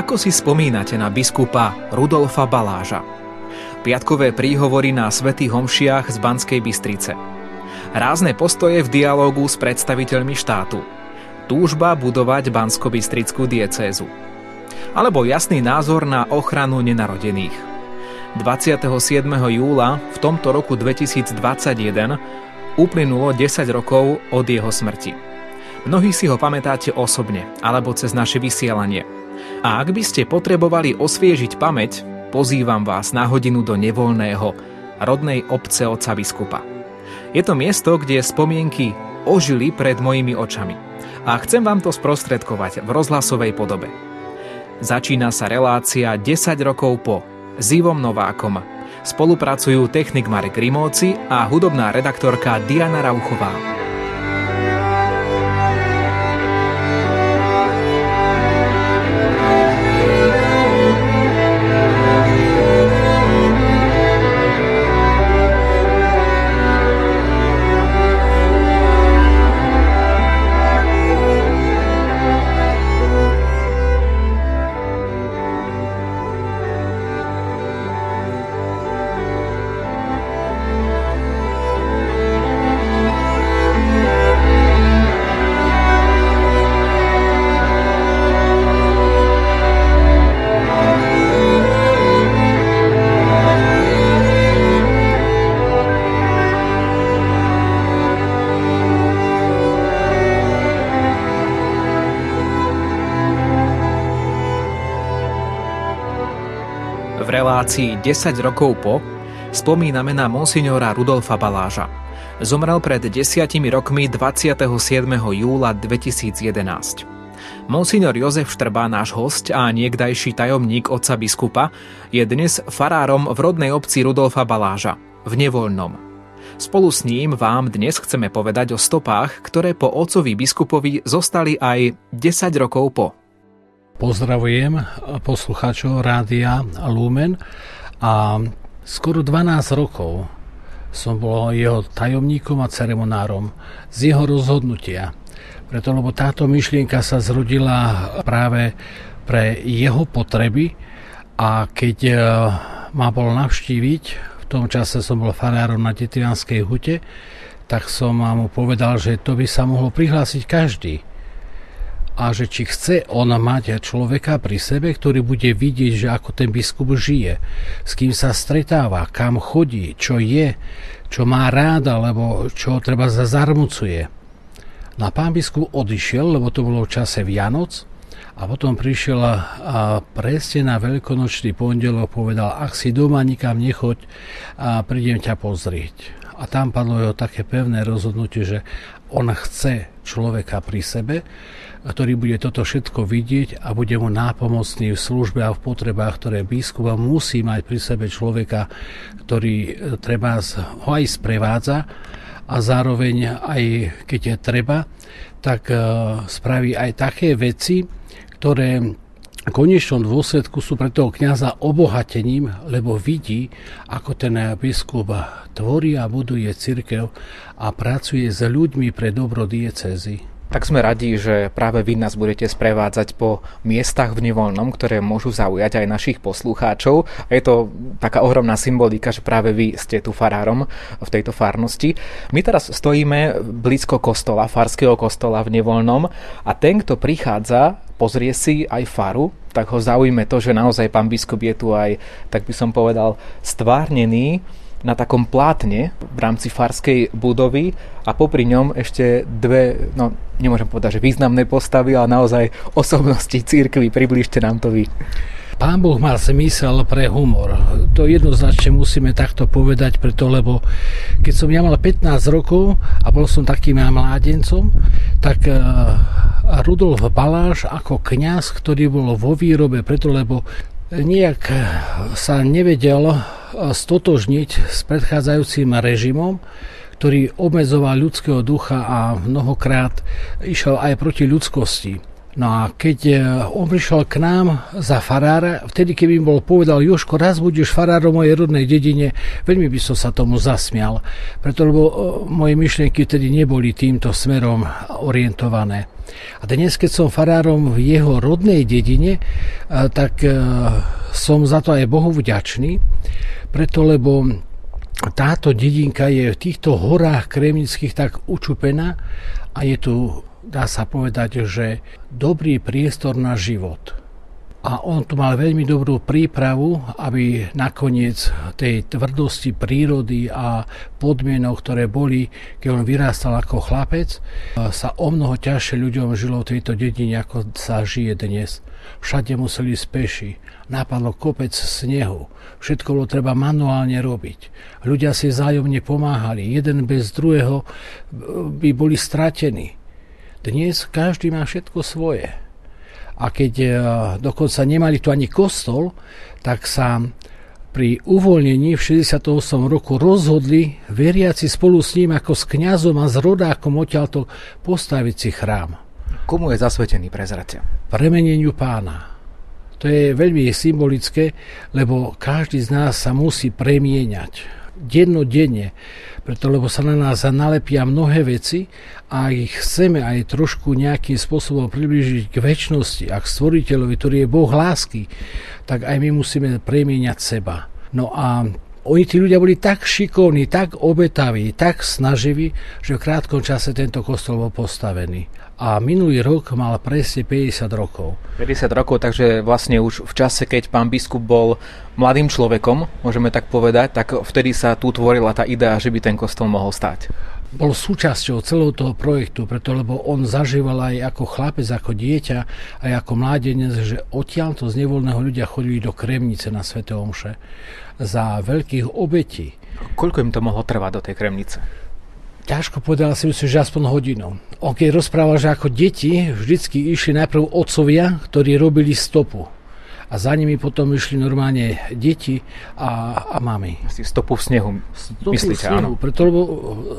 Ako si spomínate na biskupa Rudolfa Baláža? Piatkové príhovory na svätých homšiach z Banskej Bystrice. Rázne postoje v dialógu s predstaviteľmi štátu. Túžba budovať Bansko-Bystrickú diecézu. Alebo jasný názor na ochranu nenarodených. 27. júla v tomto roku 2021 uplynulo 10 rokov od jeho smrti. Mnohí si ho pamätáte osobne alebo cez naše vysielanie – a ak by ste potrebovali osviežiť pamäť, pozývam vás na hodinu do nevoľného, rodnej obce oca biskupa. Je to miesto, kde spomienky ožili pred mojimi očami. A chcem vám to sprostredkovať v rozhlasovej podobe. Začína sa relácia 10 rokov po s Ivom Novákom. Spolupracujú technik Marek Rimóci a hudobná redaktorka Diana Rauchová. Relácii 10 rokov po spomíname na monsignora Rudolfa Baláža. Zomrel pred desiatimi rokmi 27. júla 2011. Monsignor Jozef Štrba, náš host a niekdajší tajomník otca biskupa, je dnes farárom v rodnej obci Rudolfa Baláža, v Nevoľnom. Spolu s ním vám dnes chceme povedať o stopách, ktoré po otcovi biskupovi zostali aj 10 rokov po. Pozdravujem poslucháčov Rádia Lumen a skoro 12 rokov som bol jeho tajomníkom a ceremonárom z jeho rozhodnutia. Preto, lebo táto myšlienka sa zrodila práve pre jeho potreby a keď e, ma bol navštíviť, v tom čase som bol farárom na Tetianskej hute, tak som mu povedal, že to by sa mohlo prihlásiť každý a že či chce on mať človeka pri sebe, ktorý bude vidieť, že ako ten biskup žije, s kým sa stretáva, kam chodí, čo je, čo má rád, alebo čo treba zazarmucuje. No a pán biskup odišiel, lebo to bolo v čase Vianoc, a potom prišiel a presne na veľkonočný pondelok povedal, ak si doma nikam nechoď, a prídem ťa pozrieť. A tam padlo jeho také pevné rozhodnutie, že on chce človeka pri sebe, ktorý bude toto všetko vidieť a bude mu nápomocný v službe a v potrebách, ktoré biskup musí mať pri sebe človeka, ktorý e, treba ho aj sprevádza a zároveň aj keď je treba, tak e, spraví aj také veci, ktoré v konečnom dôsledku sú pre toho kniaza obohatením, lebo vidí, ako ten biskup tvorí a buduje církev a pracuje s ľuďmi pre dobro diecezy tak sme radi, že práve vy nás budete sprevádzať po miestach v nevoľnom, ktoré môžu zaujať aj našich poslucháčov. A je to taká ohromná symbolika, že práve vy ste tu farárom v tejto farnosti. My teraz stojíme blízko kostola, farského kostola v nevoľnom a ten, kto prichádza, pozrie si aj faru, tak ho zaujme to, že naozaj pán biskup je tu aj, tak by som povedal, stvárnený na takom plátne v rámci farskej budovy a popri ňom ešte dve, no nemôžem povedať, že významné postavy, ale naozaj osobnosti církvy. Približte nám to vy. Pán Boh mal zmysel pre humor. To jednoznačne musíme takto povedať, preto lebo keď som ja mal 15 rokov a bol som takým mládencom, tak eh, Rudolf Baláš ako kňaz, ktorý bol vo výrobe, preto lebo nejak sa nevedel stotožniť s predchádzajúcim režimom, ktorý obmedzoval ľudského ducha a mnohokrát išiel aj proti ľudskosti. No a keď e, on prišiel k nám za farára, vtedy keby im bol povedal, Joško, raz budeš farárom mojej rodnej dedine, veľmi by som sa tomu zasmial, preto e, moje myšlienky vtedy neboli týmto smerom orientované. A dnes, keď som farárom v jeho rodnej dedine, e, tak som za to aj Bohu vďačný, preto lebo táto dedinka je v týchto horách kremnických tak učupená a je tu dá sa povedať, že dobrý priestor na život. A on tu mal veľmi dobrú prípravu, aby nakoniec tej tvrdosti prírody a podmienok, ktoré boli, keď on vyrástal ako chlapec, sa o mnoho ťažšie ľuďom žilo v tejto dedine, ako sa žije dnes. Všade museli speši, napadlo kopec snehu, všetko bolo treba manuálne robiť. Ľudia si vzájomne pomáhali, jeden bez druhého by boli stratení. Dnes každý má všetko svoje. A keď e, dokonca nemali tu ani kostol, tak sa pri uvoľnení v 68 roku rozhodli veriaci spolu s ním ako s kňazom a s rodákom odtiaľto postaviť si chrám. Komu je zasvetený prezratia? Premeneniu pána. To je veľmi symbolické, lebo každý z nás sa musí premieňať. Dennodenne preto lebo sa na nás nalepia mnohé veci a ich chceme aj trošku nejakým spôsobom priblížiť k väčšnosti a k stvoriteľovi, ktorý je Boh lásky, tak aj my musíme premieňať seba. No a oni tí ľudia boli tak šikovní, tak obetaví, tak snaživí, že v krátkom čase tento kostol bol postavený a minulý rok mal presne 50 rokov. 50 rokov, takže vlastne už v čase, keď pán biskup bol mladým človekom, môžeme tak povedať, tak vtedy sa tu tvorila tá idea, že by ten kostol mohol stať. Bol súčasťou celého toho projektu, preto lebo on zažíval aj ako chlapec, ako dieťa, aj ako mládenec, že odtiaľto z nevoľného ľudia chodili do Kremnice na Svete Omše za veľkých obetí. Koľko im to mohlo trvať do tej Kremnice? Ťažko povedal si myslím, že aspoň hodinu. On keď rozprával, že ako deti vždycky išli najprv otcovia, ktorí robili stopu a za nimi potom išli normálne deti a, a mamy. Asi stopu v snehu, stopu myslíte, v snehu, áno? Preto, lebo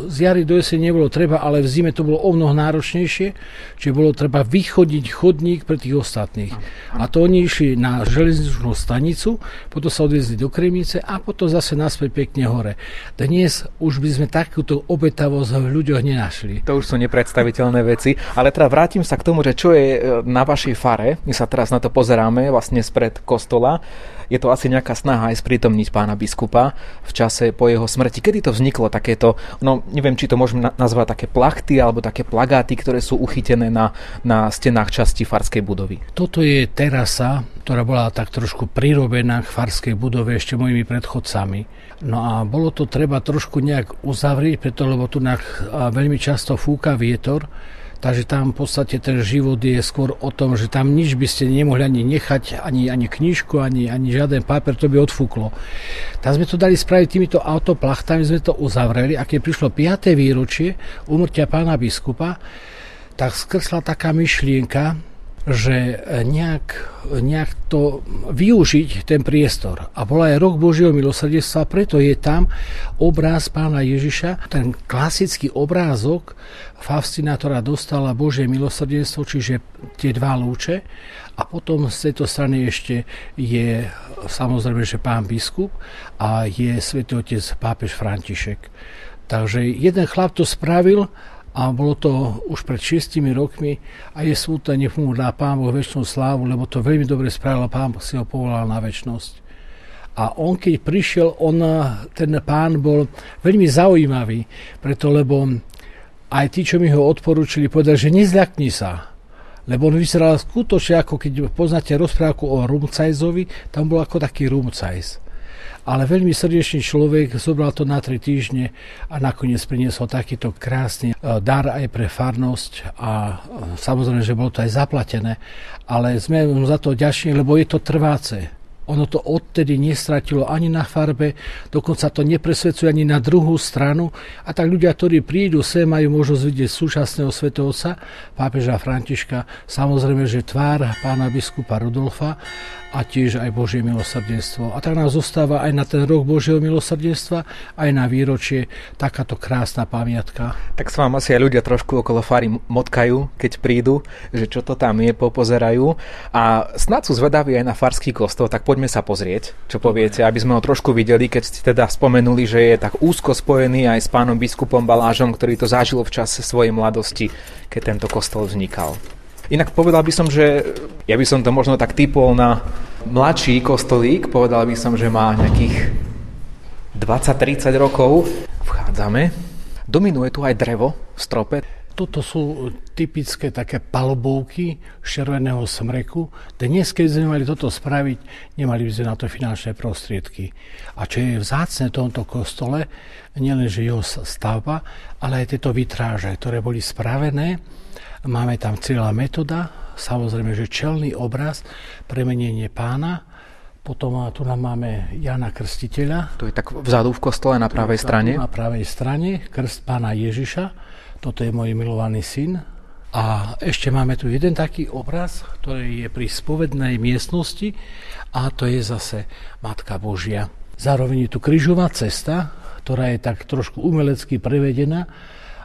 z jary do jesene nebolo treba, ale v zime to bolo o mnoho náročnejšie, čiže bolo treba vychodiť chodník pre tých ostatných. A to oni išli na železničnú stanicu, potom sa odviezli do Kremnice a potom zase naspäť pekne hore. Dnes už by sme takúto obetavosť v ľuďoch nenašli. To už sú nepredstaviteľné veci, ale teda vrátim sa k tomu, že čo je e, na vašej fare, my sa teraz na to pozeráme vlastne z pred kostola. Je to asi nejaká snaha aj sprítomniť pána biskupa v čase po jeho smrti. Kedy to vzniklo takéto, no neviem, či to môžeme nazvať také plachty alebo také plagáty, ktoré sú uchytené na, na stenách časti farskej budovy? Toto je terasa, ktorá bola tak trošku prirobená k farskej budove ešte mojimi predchodcami. No a bolo to treba trošku nejak uzavrieť, preto lebo tu veľmi často fúka vietor Takže tam v podstate ten život je skôr o tom, že tam nič by ste nemohli ani nechať, ani, ani knižku, ani, ani žiaden papier, to by odfúklo. Tak sme to dali spraviť týmito autoplachtami, sme to uzavreli a keď prišlo 5. výročie umrtia pána biskupa, tak skrsla taká myšlienka, že nejak, nejak to využiť, ten priestor. A bol aj rok Božieho milosrdenstva, preto je tam obráz pána Ježiša, ten klasický obrázok Faustina, ktorá dostala Božie milosrdenstvo, čiže tie dva lúče. A potom z tejto strany ešte je samozrejme, že pán biskup a je svätý otec pápež František. Takže jeden chlap to spravil a bolo to už pred šiestimi rokmi a je smutné, nech mu dá Pán Boh väčšinu slávu, lebo to veľmi dobre spravil a Pán si ho povolal na väčšnosť. A on, keď prišiel, on, ten pán bol veľmi zaujímavý, preto lebo aj tí, čo mi ho odporúčili, povedali, že nezľakni sa, lebo on vyzeral skutočne ako keď poznáte rozprávku o Rumcajzovi, tam bol ako taký Rumcajz ale veľmi srdečný človek, zobral to na tri týždne a nakoniec priniesol takýto krásny e, dar aj pre farnosť a e, samozrejme, že bolo to aj zaplatené, ale sme mu za to ďační, lebo je to trváce. ono to odtedy nestratilo ani na farbe, dokonca to nepresvedcuje ani na druhú stranu. A tak ľudia, ktorí prídu sem, majú možnosť vidieť súčasného svetovca, pápeža Františka, samozrejme, že tvár pána biskupa Rudolfa a tiež aj Božie milosrdenstvo. A tak nám zostáva aj na ten rok Božieho milosrdenstva, aj na výročie takáto krásna pamiatka. Tak sa vám asi aj ľudia trošku okolo fary motkajú, keď prídu, že čo to tam je, popozerajú. A snad sú zvedaví aj na farský kostol, tak poďme sa pozrieť, čo poviete, aby sme ho trošku videli, keď ste teda spomenuli, že je tak úzko spojený aj s pánom biskupom Balážom, ktorý to zažil v čase svojej mladosti, keď tento kostol vznikal. Inak povedal by som, že ja by som to možno tak typol na mladší kostolík, povedal by som, že má nejakých 20-30 rokov. Vchádzame. Dominuje tu aj drevo v strope. Toto sú typické také palbovky červeného smreku. Dnes, keď sme mali toto spraviť, nemali by sme na to finančné prostriedky. A čo je vzácne v tomto kostole, nielenže jeho stavba, ale aj tieto vitráže, ktoré boli spravené Máme tam celá metóda, samozrejme, že čelný obraz, premenenie pána, potom tu nám máme Jana Krstiteľa. To je tak vzadu v kostole na pravej strane? Na pravej strane, krst pána Ježiša. Toto je môj milovaný syn. A ešte máme tu jeden taký obraz, ktorý je pri spovednej miestnosti a to je zase Matka Božia. Zároveň je tu križová cesta, ktorá je tak trošku umelecky prevedená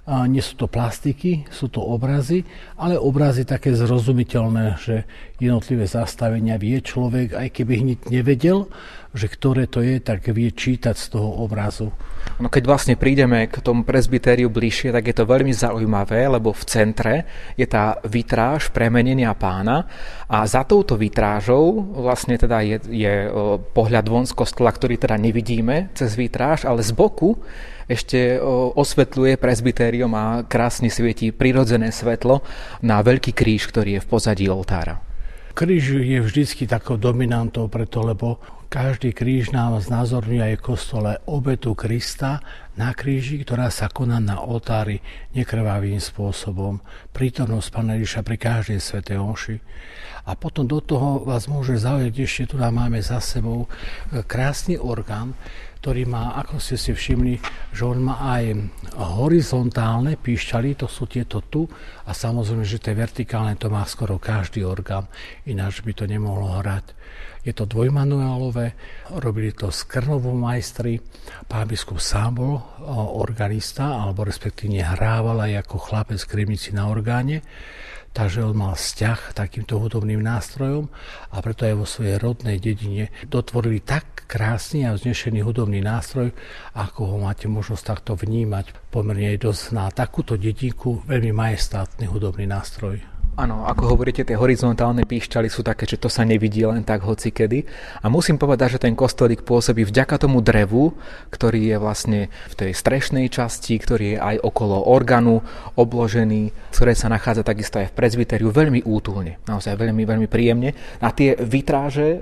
nie sú to plastiky, sú to obrazy, ale obrazy také zrozumiteľné, že jednotlivé zastavenia vie človek, aj keby hneď nevedel, že ktoré to je, tak vie čítať z toho obrazu. No keď vlastne prídeme k tomu presbytériu bližšie, tak je to veľmi zaujímavé, lebo v centre je tá vitráž premenenia pána a za touto vitrážou vlastne teda je, je pohľad von z kostola, ktorý teda nevidíme cez vitráž, ale z boku ešte osvetľuje presbytérium a krásne svieti prirodzené svetlo na veľký kríž, ktorý je v pozadí oltára. Kríž je vždycky takou dominantou preto, lebo každý kríž nám znázorňuje aj kostole obetu Krista na kríži, ktorá sa koná na oltári nekrvavým spôsobom. Prítomnosť Pána Ježiša pri každej svetej omši. A potom do toho vás môže zaujať, ešte tu nám máme za sebou e, krásny orgán, ktorý má, ako ste si všimli, že on má aj horizontálne píšťaly, to sú tieto tu, a samozrejme, že tie vertikálne to má skoro každý orgán, ináč by to nemohlo hrať. Je to dvojmanuálové, robili to Krnovu majstri, pán biskup sám bol organista, alebo respektíve hrával aj ako chlapec krimici na orgáne takže on mal vzťah takýmto hudobným nástrojom a preto aj vo svojej rodnej dedine dotvorili tak krásny a vznešený hudobný nástroj, ako ho máte možnosť takto vnímať pomerne dosť na takúto dedinku veľmi majestátny hudobný nástroj. Áno, ako hovoríte, tie horizontálne píšťaly sú také, že to sa nevidí len tak hoci kedy. A musím povedať, že ten kostolík pôsobí vďaka tomu drevu, ktorý je vlastne v tej strešnej časti, ktorý je aj okolo organu obložený, ktoré sa nachádza takisto aj v prezbiteriu veľmi útulne, naozaj veľmi, veľmi príjemne. A tie vitráže, e,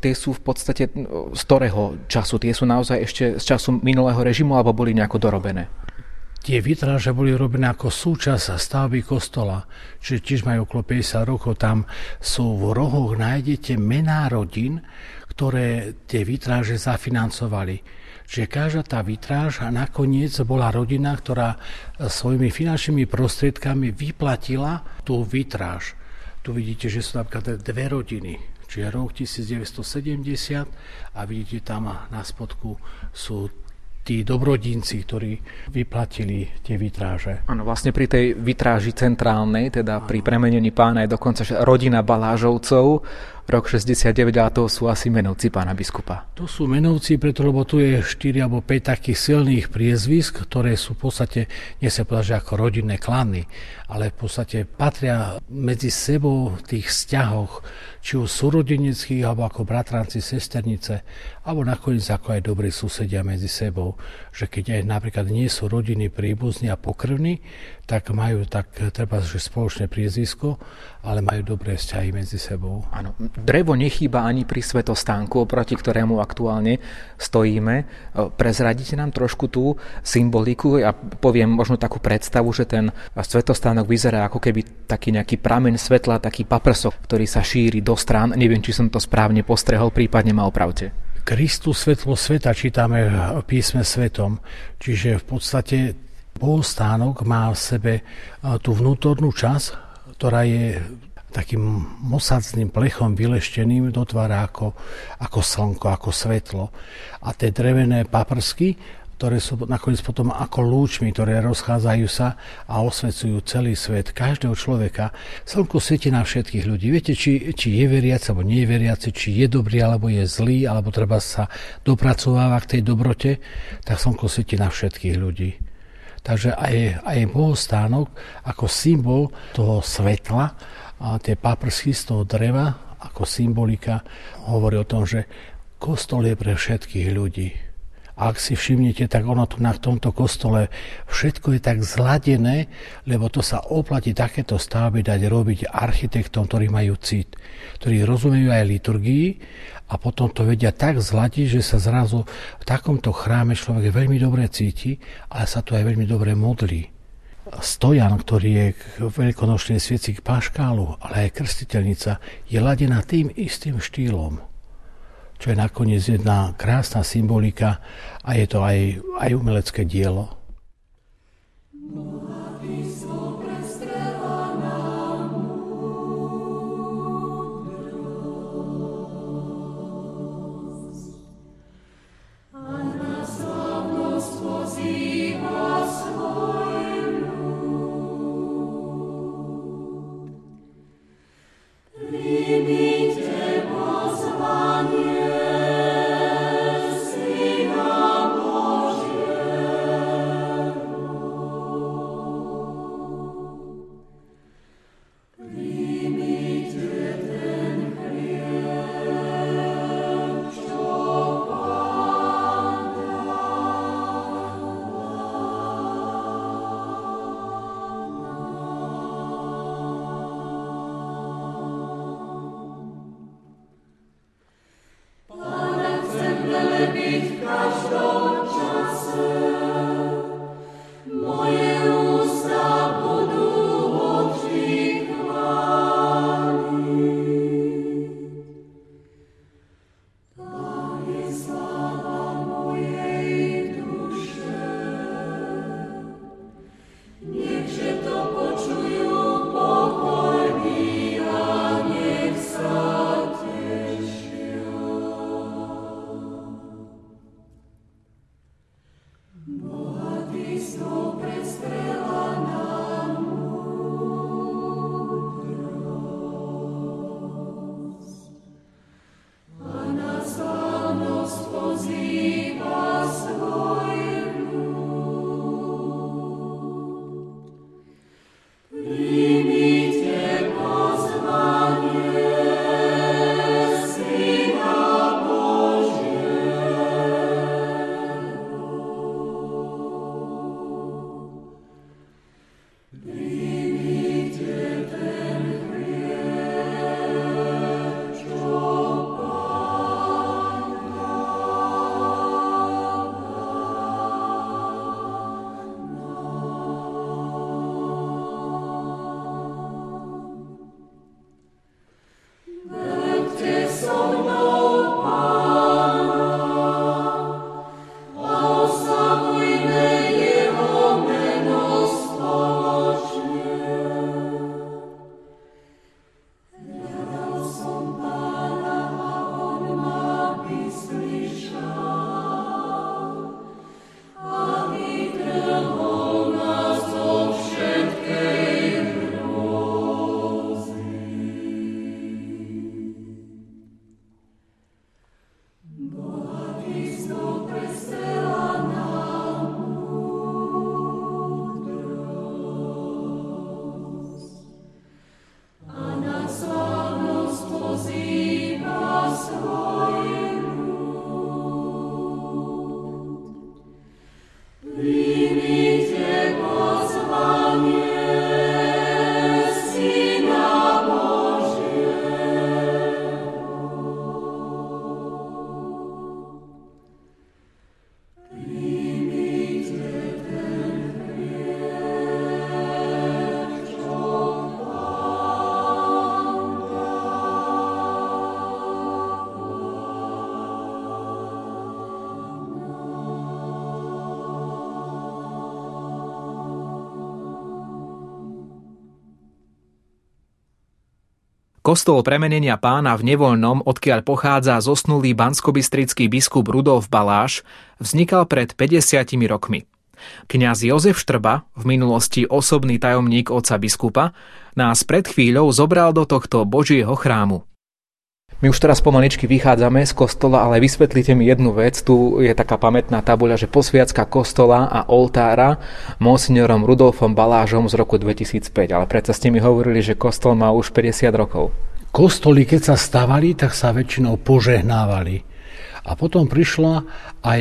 tie sú v podstate e, z ktorého času? Tie sú naozaj ešte z času minulého režimu alebo boli nejako dorobené? Tie vitráže boli robené ako súčasť stavby kostola, čiže tiež majú okolo 50 rokov. Tam sú v rohoch, nájdete mená rodín, ktoré tie vitráže zafinancovali. Čiže každá tá vitráž a nakoniec bola rodina, ktorá svojimi finančnými prostriedkami vyplatila tú vitráž. Tu vidíte, že sú napríklad dve rodiny, čiže rok 1970 a vidíte tam na spodku sú tí dobrodinci, ktorí vyplatili tie vitráže. Áno, vlastne pri tej vitráži centrálnej, teda ano. pri premenení pána je dokonca rodina Balážovcov, rok 69 a to sú asi menovci pána biskupa. To sú menovci, preto lebo tu je 4 alebo 5 takých silných priezvisk, ktoré sú v podstate, nie sa povedať, že ako rodinné klany, ale v podstate patria medzi sebou v tých vzťahoch, či už súrodeneckých, alebo ako bratranci, sesternice, alebo nakoniec ako aj dobrí susedia medzi sebou. Že keď aj napríklad nie sú rodiny príbuzní a pokrvní, tak majú tak treba, že spoločné priezvisko, ale majú dobré vzťahy medzi sebou. Áno, Drevo nechýba ani pri svetostánku, oproti ktorému aktuálne stojíme. E, prezradíte nám trošku tú symboliku. Ja poviem možno takú predstavu, že ten svetostánok vyzerá ako keby taký nejaký prameň svetla, taký paprsok, ktorý sa šíri do strán. Neviem, či som to správne postrehol, prípadne ma opravte. Kristus svetlo sveta čítame v písme svetom. Čiže v podstate bohostánok má v sebe e, tú vnútornú časť, ktorá je takým mosacným plechom vylešteným dotvára ako, ako slnko, ako svetlo. A tie drevené paprsky, ktoré sú nakoniec potom ako lúčmi, ktoré rozchádzajú sa a osvecujú celý svet, každého človeka. Slnko svieti na všetkých ľudí. Viete, či, či je veriaci alebo nie je veriaci, či je dobrý alebo je zlý, alebo treba sa dopracováva k tej dobrote, tak slnko svieti na všetkých ľudí. Takže aj, aj bohostánok ako symbol toho svetla a tie paprsky z toho dreva ako symbolika hovorí o tom, že kostol je pre všetkých ľudí. Ak si všimnete, tak ono tu na tomto kostole všetko je tak zladené, lebo to sa oplatí takéto stavby dať robiť architektom, ktorí majú cit, ktorí rozumejú aj liturgii a potom to vedia tak zladiť, že sa zrazu v takomto chráme človek veľmi dobre cíti, ale sa tu aj veľmi dobre modlí stojan, ktorý je k veľkonočnej svieci k paškálu, ale aj krstiteľnica, je ladená tým istým štýlom. Čo je nakoniec jedna krásna symbolika a je to aj, aj umelecké dielo. Kostol premenenia pána v Nevoľnom, odkiaľ pochádza zosnulý banskobistrický biskup Rudolf Baláš, vznikal pred 50 rokmi. Kňaz Jozef Štrba, v minulosti osobný tajomník otca biskupa, nás pred chvíľou zobral do tohto Božieho chrámu. My už teraz pomaličky vychádzame z kostola, ale vysvetlite mi jednu vec. Tu je taká pamätná tabuľa, že posviacka kostola a oltára monsignorom Rudolfom Balážom z roku 2005. Ale predsa ste mi hovorili, že kostol má už 50 rokov. Kostoly, keď sa stavali, tak sa väčšinou požehnávali. A potom prišla aj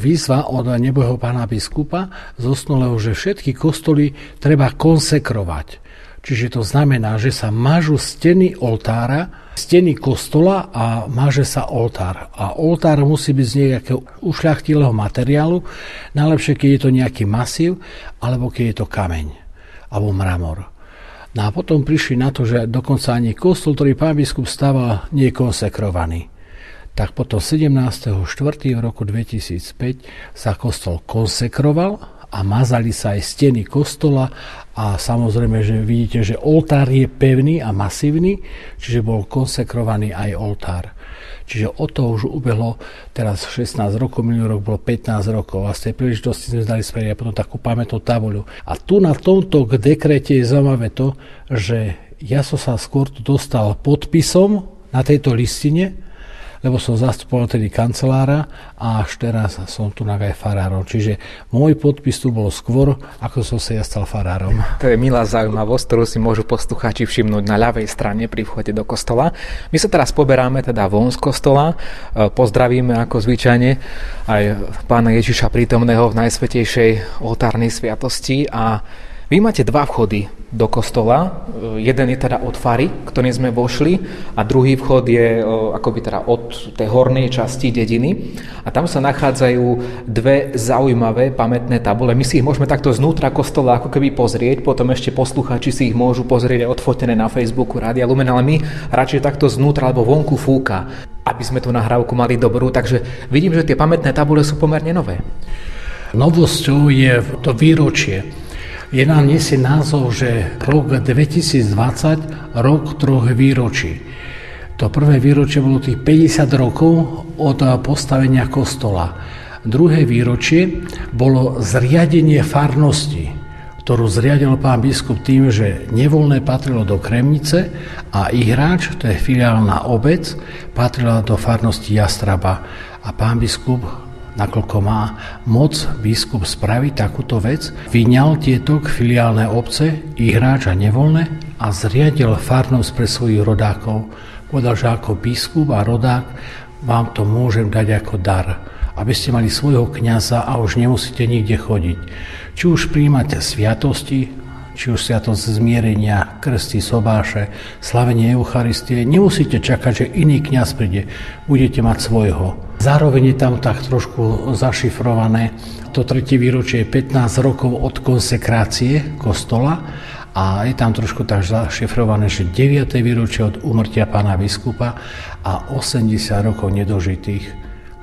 výzva od neboho pána biskupa zosnulého, že všetky kostoly treba konsekrovať. Čiže to znamená, že sa mažu steny oltára, steny kostola a máže sa oltár. A oltár musí byť z nejakého ušľachtilého materiálu, najlepšie, keď je to nejaký masív, alebo keď je to kameň, alebo mramor. No a potom prišli na to, že dokonca ani kostol, ktorý pán biskup stával, nie je konsekrovaný. Tak potom 17.4. v roku 2005 sa kostol konsekroval a mazali sa aj steny kostola a samozrejme, že vidíte, že oltár je pevný a masívny, čiže bol konsekrovaný aj oltár. Čiže o to už ubehlo teraz 16 rokov, minulý rok bolo 15 rokov a z tej príležitosti sme zdali spraviť potom takú pamätnú tabuľu. A tu na tomto dekrete je zaujímavé to, že ja som sa skôr tu dostal podpisom na tejto listine, lebo som zastupoval tedy kancelára a až teraz som tu aj farárom. Čiže môj podpis tu bol skôr, ako som sa ja stal farárom. To je milá zaujímavosť, ktorú si môžu poslucháči všimnúť na ľavej strane pri vchode do kostola. My sa teraz poberáme teda von z kostola, e, pozdravíme ako zvyčajne aj pána Ježiša prítomného v najsvetejšej oltárnej sviatosti a vy máte dva vchody do kostola. Jeden je teda od fary, ktorým sme vošli a druhý vchod je akoby teda od tej hornej časti dediny. A tam sa nachádzajú dve zaujímavé pamätné tabule. My si ich môžeme takto znútra kostola ako keby pozrieť, potom ešte poslucháči si ich môžu pozrieť odfotené na Facebooku Rádia Lumen, ale my radšej takto znútra alebo vonku fúka, aby sme tú nahrávku mali dobrú. Takže vidím, že tie pamätné tabule sú pomerne nové. Novosťou je to výročie je nám nesie názov, že rok 2020, rok troch výročí. To prvé výročie bolo tých 50 rokov od postavenia kostola. Druhé výročie bolo zriadenie farnosti, ktorú zriadil pán biskup tým, že nevoľné patrilo do Kremnice a Ihráč, to je filiálna obec, patrila do farnosti Jastraba. A pán biskup nakoľko má moc biskup spraviť takúto vec, vyňal tieto filiálne obce, ich hráč a nevoľné a zriadil farnosť pre svojich rodákov. Povedal, že ako biskup a rodák vám to môžem dať ako dar, aby ste mali svojho kniaza a už nemusíte nikde chodiť. Či už príjmate sviatosti, či už sviatosť zmierenia, krsty, sobáše, slavenie Eucharistie, nemusíte čakať, že iný kňaz príde, budete mať svojho. Zároveň je tam tak trošku zašifrované, to tretie výročie je 15 rokov od konsekrácie kostola a je tam trošku tak zašifrované, že 9. výročie od umrtia pána biskupa a 80 rokov nedožitých.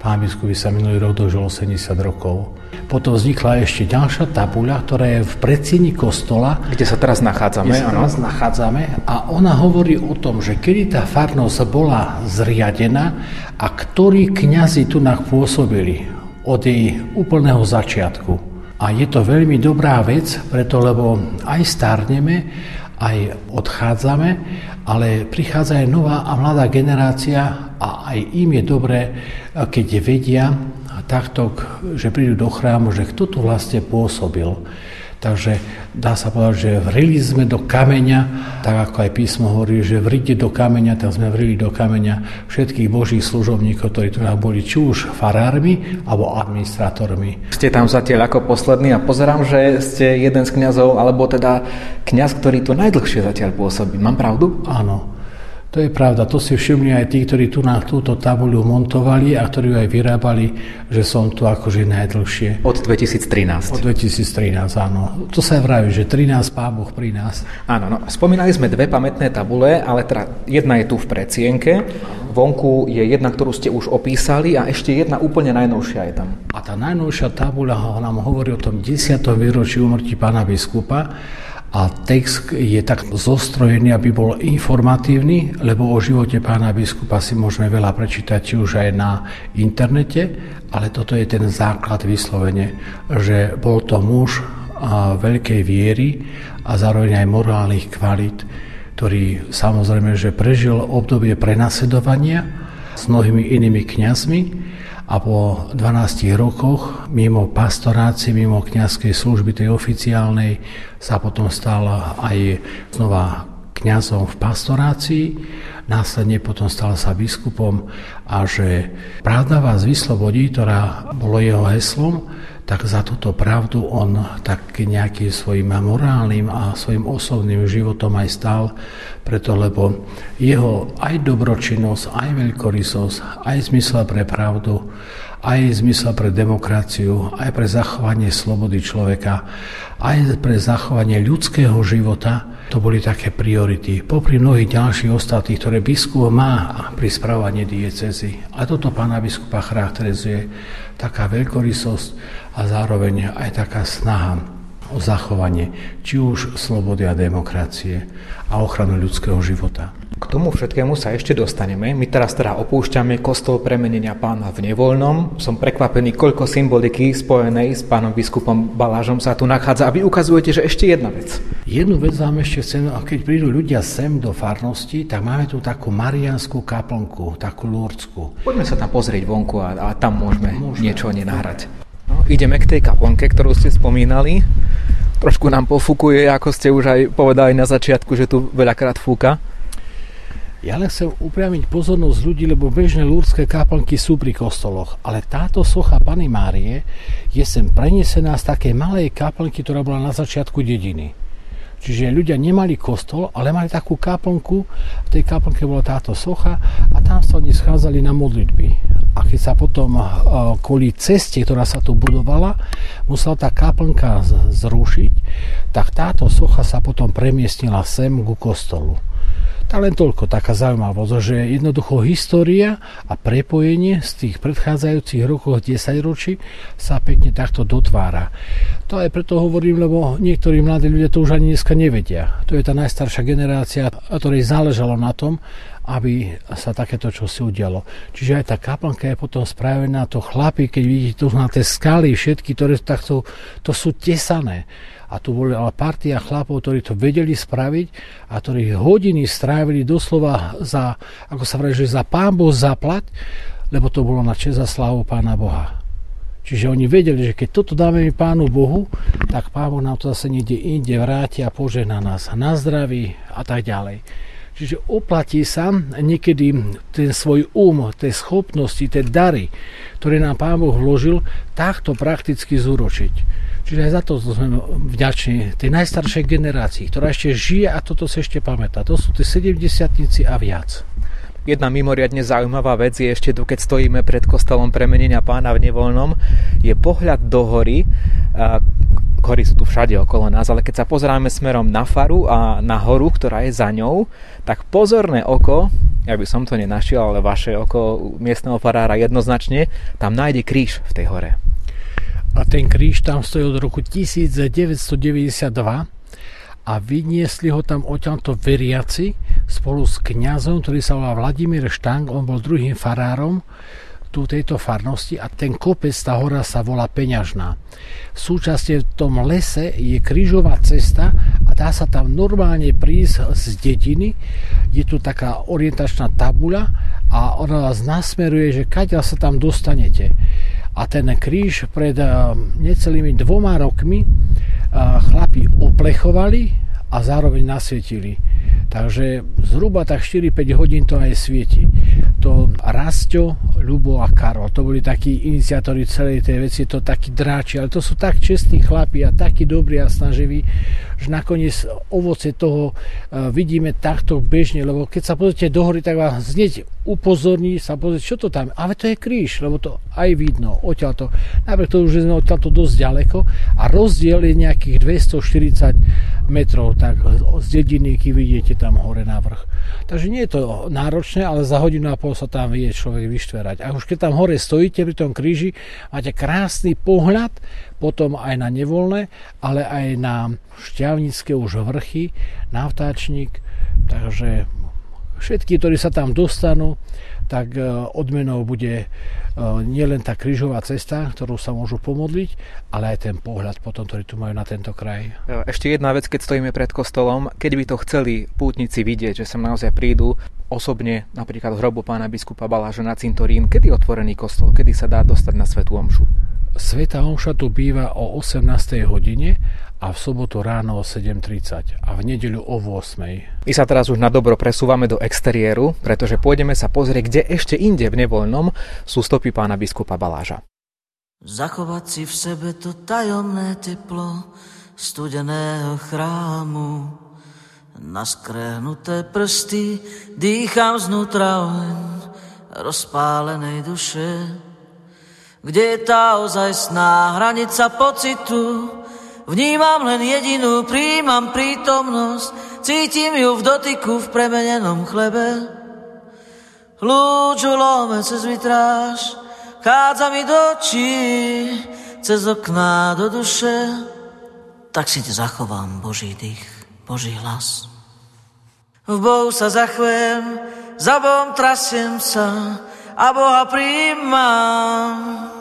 Pán biskup sa minulý rok dožil 80 rokov. Potom vznikla ešte ďalšia tabuľa, ktorá je v predsieni kostola. Kde sa teraz nachádzame. Kde sa teraz nachádzame a ona hovorí o tom, že kedy tá farnosť bola zriadená a ktorí kňazi tu pôsobili od jej úplného začiatku. A je to veľmi dobrá vec, preto lebo aj starneme, aj odchádzame, ale prichádza aj nová a mladá generácia a aj im je dobré, keď vedia, takto, že prídu do chrámu, že kto tu vlastne pôsobil. Takže dá sa povedať, že vrili sme do kameňa, tak ako aj písmo hovorí, že vrite do kameňa, tak sme vrili do kameňa všetkých božích služobníkov, ktorí tu boli či už farármi alebo administrátormi. Ste tam zatiaľ ako posledný a pozerám, že ste jeden z kňazov, alebo teda kňaz, ktorý tu najdlhšie zatiaľ pôsobí. Mám pravdu? Áno. To je pravda, to si všimli aj tí, ktorí tu na túto tabuľu montovali a ktorí ju aj vyrábali, že som tu akože najdlhšie. Od 2013. Od 2013, áno. To sa vraví, že 13 pán Boh pri nás. Áno, no, spomínali sme dve pamätné tabule, ale teda jedna je tu v predsienke, vonku je jedna, ktorú ste už opísali a ešte jedna úplne najnovšia je tam. A tá najnovšia tabuľa nám hovorí o tom 10. výročí umrtí pána biskupa a text je tak zostrojený, aby bol informatívny, lebo o živote pána biskupa si môžeme veľa prečítať, či už aj na internete, ale toto je ten základ vyslovene, že bol to muž veľkej viery a zároveň aj morálnych kvalít, ktorý samozrejme, že prežil obdobie prenasledovania s mnohými inými kňazmi, a po 12 rokoch mimo pastorácie, mimo kňazskej služby tej oficiálnej sa potom stal aj znova kňazom v pastorácii, následne potom stal sa biskupom a že pravda vás vyslobodí, ktorá bolo jeho heslom, tak za túto pravdu on tak nejakým svojim morálnym a svojim osobným životom aj stal, preto lebo jeho aj dobročinnosť, aj veľkorysosť, aj zmysel pre pravdu, aj zmysel pre demokraciu, aj pre zachovanie slobody človeka, aj pre zachovanie ľudského života, to boli také priority. Popri mnohých ďalších ostatných, ktoré biskup má pri spravovaní diecezy. A toto pána biskupa charakterizuje taká veľkorysosť a zároveň aj taká snaha o zachovanie či už slobody a demokracie a ochranu ľudského života. K tomu všetkému sa ešte dostaneme. My teraz teda opúšťame kostol premenenia pána v nevoľnom. Som prekvapený, koľko symboliky spojenej s pánom biskupom Balážom sa tu nachádza. A vy ukazujete, že ešte jedna vec. Jednu vec vám ešte chcem, keď prídu ľudia sem do farnosti, tak máme tu takú marianskú kaplnku, takú lúrdsku. Poďme sa tam pozrieť vonku a, a tam môžeme, môžeme niečo nenahrať. Ideme k tej kaplnke, ktorú ste spomínali. Trošku nám pofúkuje, ako ste už aj povedali na začiatku, že tu veľakrát fúka. Ja len chcem upriamiť pozornosť ľudí, lebo bežné lúrské kaplnky sú pri kostoloch, ale táto socha Pany Márie je sem prenesená z takej malej kaplnky, ktorá bola na začiatku dediny. Čiže ľudia nemali kostol, ale mali takú kaplnku, v tej kaplnke bola táto socha a tam sa oni schádzali na modlitby. A keď sa potom kvôli ceste, ktorá sa tu budovala, musela tá kaplnka zrušiť, tak táto socha sa potom premiestnila sem ku kostolu. Tak len toľko, taká zaujímavosť, že jednoducho história a prepojenie z tých predchádzajúcich rokov 10 ročí sa pekne takto dotvára. To aj preto hovorím, lebo niektorí mladí ľudia to už ani dneska nevedia. To je tá najstaršia generácia, ktorej záležalo na tom, aby sa takéto čo si udialo. Čiže aj tá kaplnka je potom spravená, to chlapi, keď vidíte tu na tie skaly všetky, ktoré takto, to sú tesané a tu boli ale partia chlapov, ktorí to vedeli spraviť a ktorí hodiny strávili doslova za, ako sa vraví, že za pán Boh zaplať, lebo to bolo na čest a slávu pána Boha. Čiže oni vedeli, že keď toto dáme mi pánu Bohu, tak pán Boh nám to zase niekde inde vráti a požehná nás na zdraví a tak ďalej. Čiže oplatí sa niekedy ten svoj um, tie schopnosti, tie dary, ktoré nám Pán Boh vložil, takto prakticky zúročiť. Čiže aj za to sme vďační tej najstaršej generácii, ktorá ešte žije a toto sa ešte pamätá. To sú tie 70 a viac. Jedna mimoriadne zaujímavá vec je ešte tu, keď stojíme pred kostolom premenenia pána v nevoľnom, je pohľad do hory. Hory sú tu všade okolo nás, ale keď sa pozeráme smerom na faru a na horu, ktorá je za ňou, tak pozorné oko, ja by som to nenašiel, ale vaše oko miestneho farára jednoznačne, tam nájde kríž v tej hore a ten kríž tam stojí od roku 1992 a vyniesli ho tam odtiaľto veriaci spolu s kňazom, ktorý sa volá Vladimír Štang, on bol druhým farárom tu tejto farnosti a ten kopec, tá hora sa volá Peňažná. Súčasne v tom lese je krížová cesta a dá sa tam normálne prísť z dediny. Je tu taká orientačná tabuľa a ona vás nasmeruje, že kaďa sa tam dostanete a ten kríž pred eh, necelými dvoma rokmi eh, chlapi oplechovali a zároveň nasvietili. Takže zhruba tak 4-5 hodín to aj svieti. To Rasto, Ľubo a Karol, to boli takí iniciátori celej tej veci, to takí dráči, ale to sú tak čestní chlapi a takí dobrí a snaživí, že nakoniec ovoce toho eh, vidíme takto bežne, lebo keď sa pozrite do hory, tak vás znieť upozorní sa pozrieť, čo to tam. Ale to je kríž, lebo to aj vidno. Najprv to už je odtiaľto dosť ďaleko a rozdiel je nejakých 240 metrov, tak z dediny, keď vidíte tam hore na vrch. Takže nie je to náročné, ale za hodinu a pol sa tam vie človek vyštverať. A už keď tam hore stojíte pri tom kríži, máte krásny pohľad potom aj na nevolné, ale aj na šťavnické už vrchy, na vtáčnik, takže všetky, ktorí sa tam dostanú, tak e, odmenou bude e, nielen tá krížová cesta, ktorú sa môžu pomodliť, ale aj ten pohľad potom, ktorý tu majú na tento kraj. E, ešte jedna vec, keď stojíme pred kostolom, keď by to chceli pútnici vidieť, že sem naozaj prídu osobne, napríklad v hrobu pána biskupa Baláža na cintorín, kedy je otvorený kostol, kedy sa dá dostať na Svetú Omšu? Sveta Omša tu býva o 18. hodine a v sobotu ráno o 7.30 a v nedeľu o 8. My sa teraz už na dobro presúvame do exteriéru, pretože pôjdeme sa pozrieť, kde ešte inde v nevoľnom sú stopy pána biskupa Baláža. Zachovať si v sebe to tajomné teplo studeného chrámu. Na skrehnuté prsty dýcham znútra oheň rozpálenej duše kde je tá ozajstná hranica pocitu. Vnímam len jedinú, príjmam prítomnosť, cítim ju v dotyku v premenenom chlebe. Lúču lome cez vitráž, chádza mi do očí, cez okná do duše. Tak si te zachovám Boží dých, Boží hlas. V Bohu sa zachvem, za Bohom trasiem sa a Boha príjmam.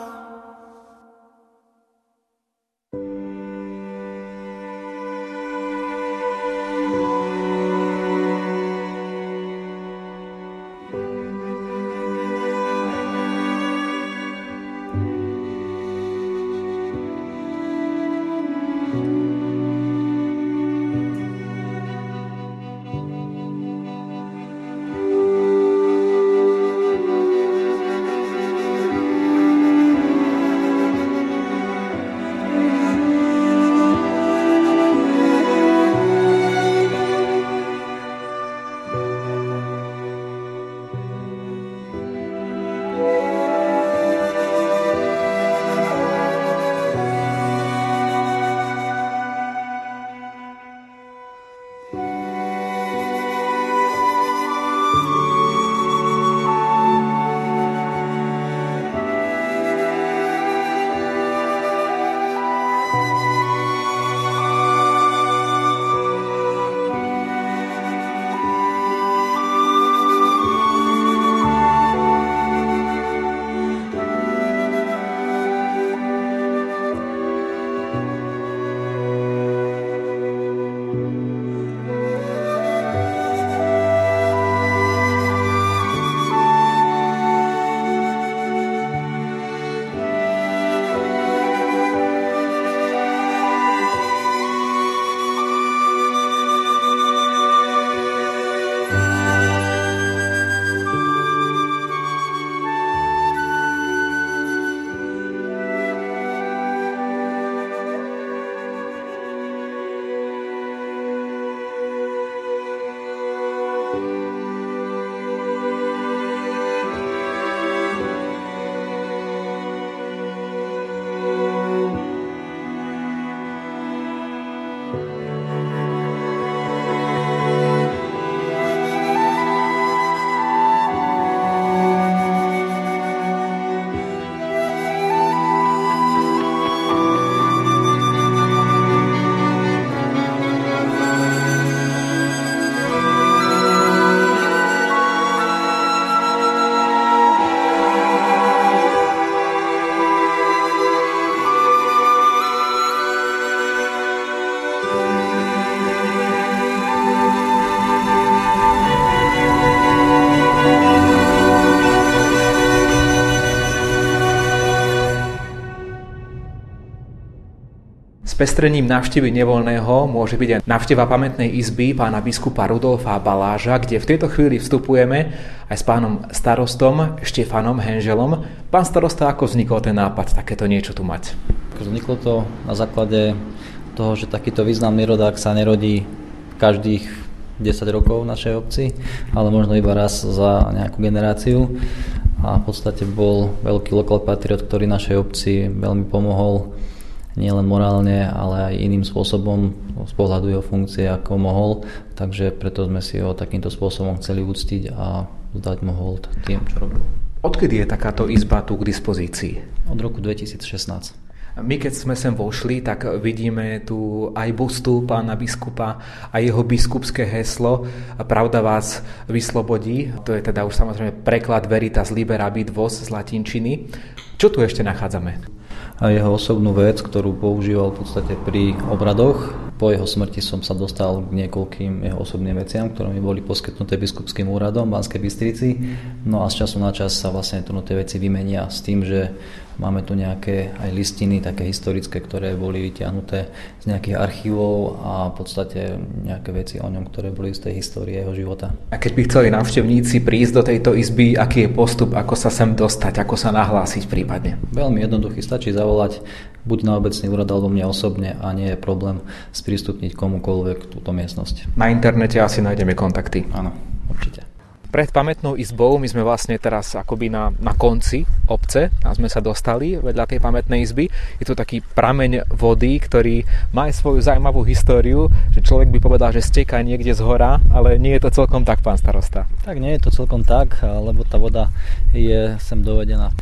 Spestrením návštevy nevoľného môže byť aj návšteva pamätnej izby pána biskupa Rudolfa Baláža, kde v tejto chvíli vstupujeme aj s pánom starostom Štefanom Henželom. Pán starosta, ako vznikol ten nápad takéto niečo tu mať? Vzniklo to na základe toho, že takýto významný rodák sa nerodí každých 10 rokov v našej obci, ale možno iba raz za nejakú generáciu. A v podstate bol veľký lokal patriot, ktorý našej obci veľmi pomohol nielen morálne, ale aj iným spôsobom z pohľadu jeho funkcie, ako mohol. Takže preto sme si ho takýmto spôsobom chceli úctiť a zdať mu hold tým, čo robil. Odkedy je takáto izba tu k dispozícii? Od roku 2016. My keď sme sem vošli, tak vidíme tu aj bustu pána biskupa a jeho biskupské heslo Pravda vás vyslobodí. To je teda už samozrejme preklad Veritas Liberabit Vos z latinčiny. Čo tu ešte nachádzame? Jeho osobnú vec, ktorú používal v podstate pri obradoch. Po jeho smrti som sa dostal k niekoľkým jeho osobným veciam, ktoré mi boli poskytnuté biskupským úradom v Banskej Bystrici. No a z času na čas sa vlastne tu tie veci vymenia s tým, že Máme tu nejaké aj listiny, také historické, ktoré boli vyťahnuté z nejakých archívov a v podstate nejaké veci o ňom, ktoré boli z tej histórie jeho života. A keď by chceli návštevníci prísť do tejto izby, aký je postup, ako sa sem dostať, ako sa nahlásiť prípadne? Veľmi jednoduchý, stačí zavolať buď na obecný úrad alebo mne osobne a nie je problém sprístupniť komukoľvek túto miestnosť. Na internete asi nájdeme kontakty. Áno. Pred pamätnou izbou my sme vlastne teraz akoby na, na konci obce a sme sa dostali vedľa tej pamätnej izby. Je to taký prameň vody, ktorý má aj svoju zaujímavú históriu, že človek by povedal, že steká niekde z hora, ale nie je to celkom tak, pán starosta. Tak nie je to celkom tak, lebo tá voda je sem dovedená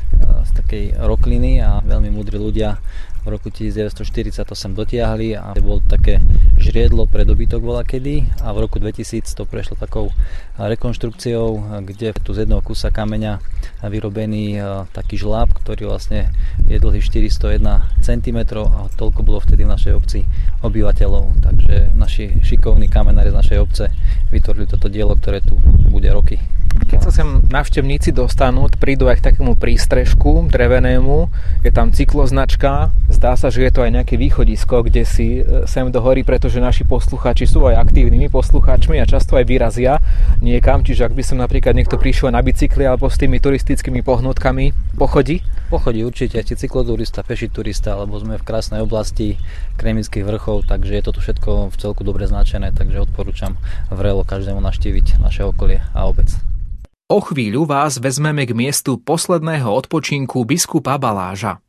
z takej rokliny a veľmi múdri ľudia v roku 1940 to sem dotiahli a bol také žriedlo pre dobytok bola kedy a v roku 2000 to prešlo takou rekonštrukciou, kde tu z jedného kusa kameňa vyrobený taký žláb, ktorý vlastne je dlhý 401 cm a toľko bolo vtedy v našej obci obyvateľov. Takže naši šikovní kamenári z našej obce vytvorili toto dielo, ktoré tu bude roky. Keď sa sem návštevníci dostanú, prídu aj k takému prístrežku drevenému, je tam cykloznačka, zdá sa, že je to aj nejaké východisko, kde si e, sem do hory, pretože naši poslucháči sú aj aktívnymi poslucháčmi a často aj vyrazia niekam, čiže ak by som napríklad niekto prišiel na bicykli alebo s tými turistickými pohnutkami, pochodí? Pochodí určite, aj cykloturista, peši turista, alebo sme v krásnej oblasti Kremických vrchov, takže je to tu všetko v celku dobre značené, takže odporúčam vrelo každému naštíviť naše okolie a obec. O chvíľu vás vezmeme k miestu posledného odpočinku biskupa Baláža.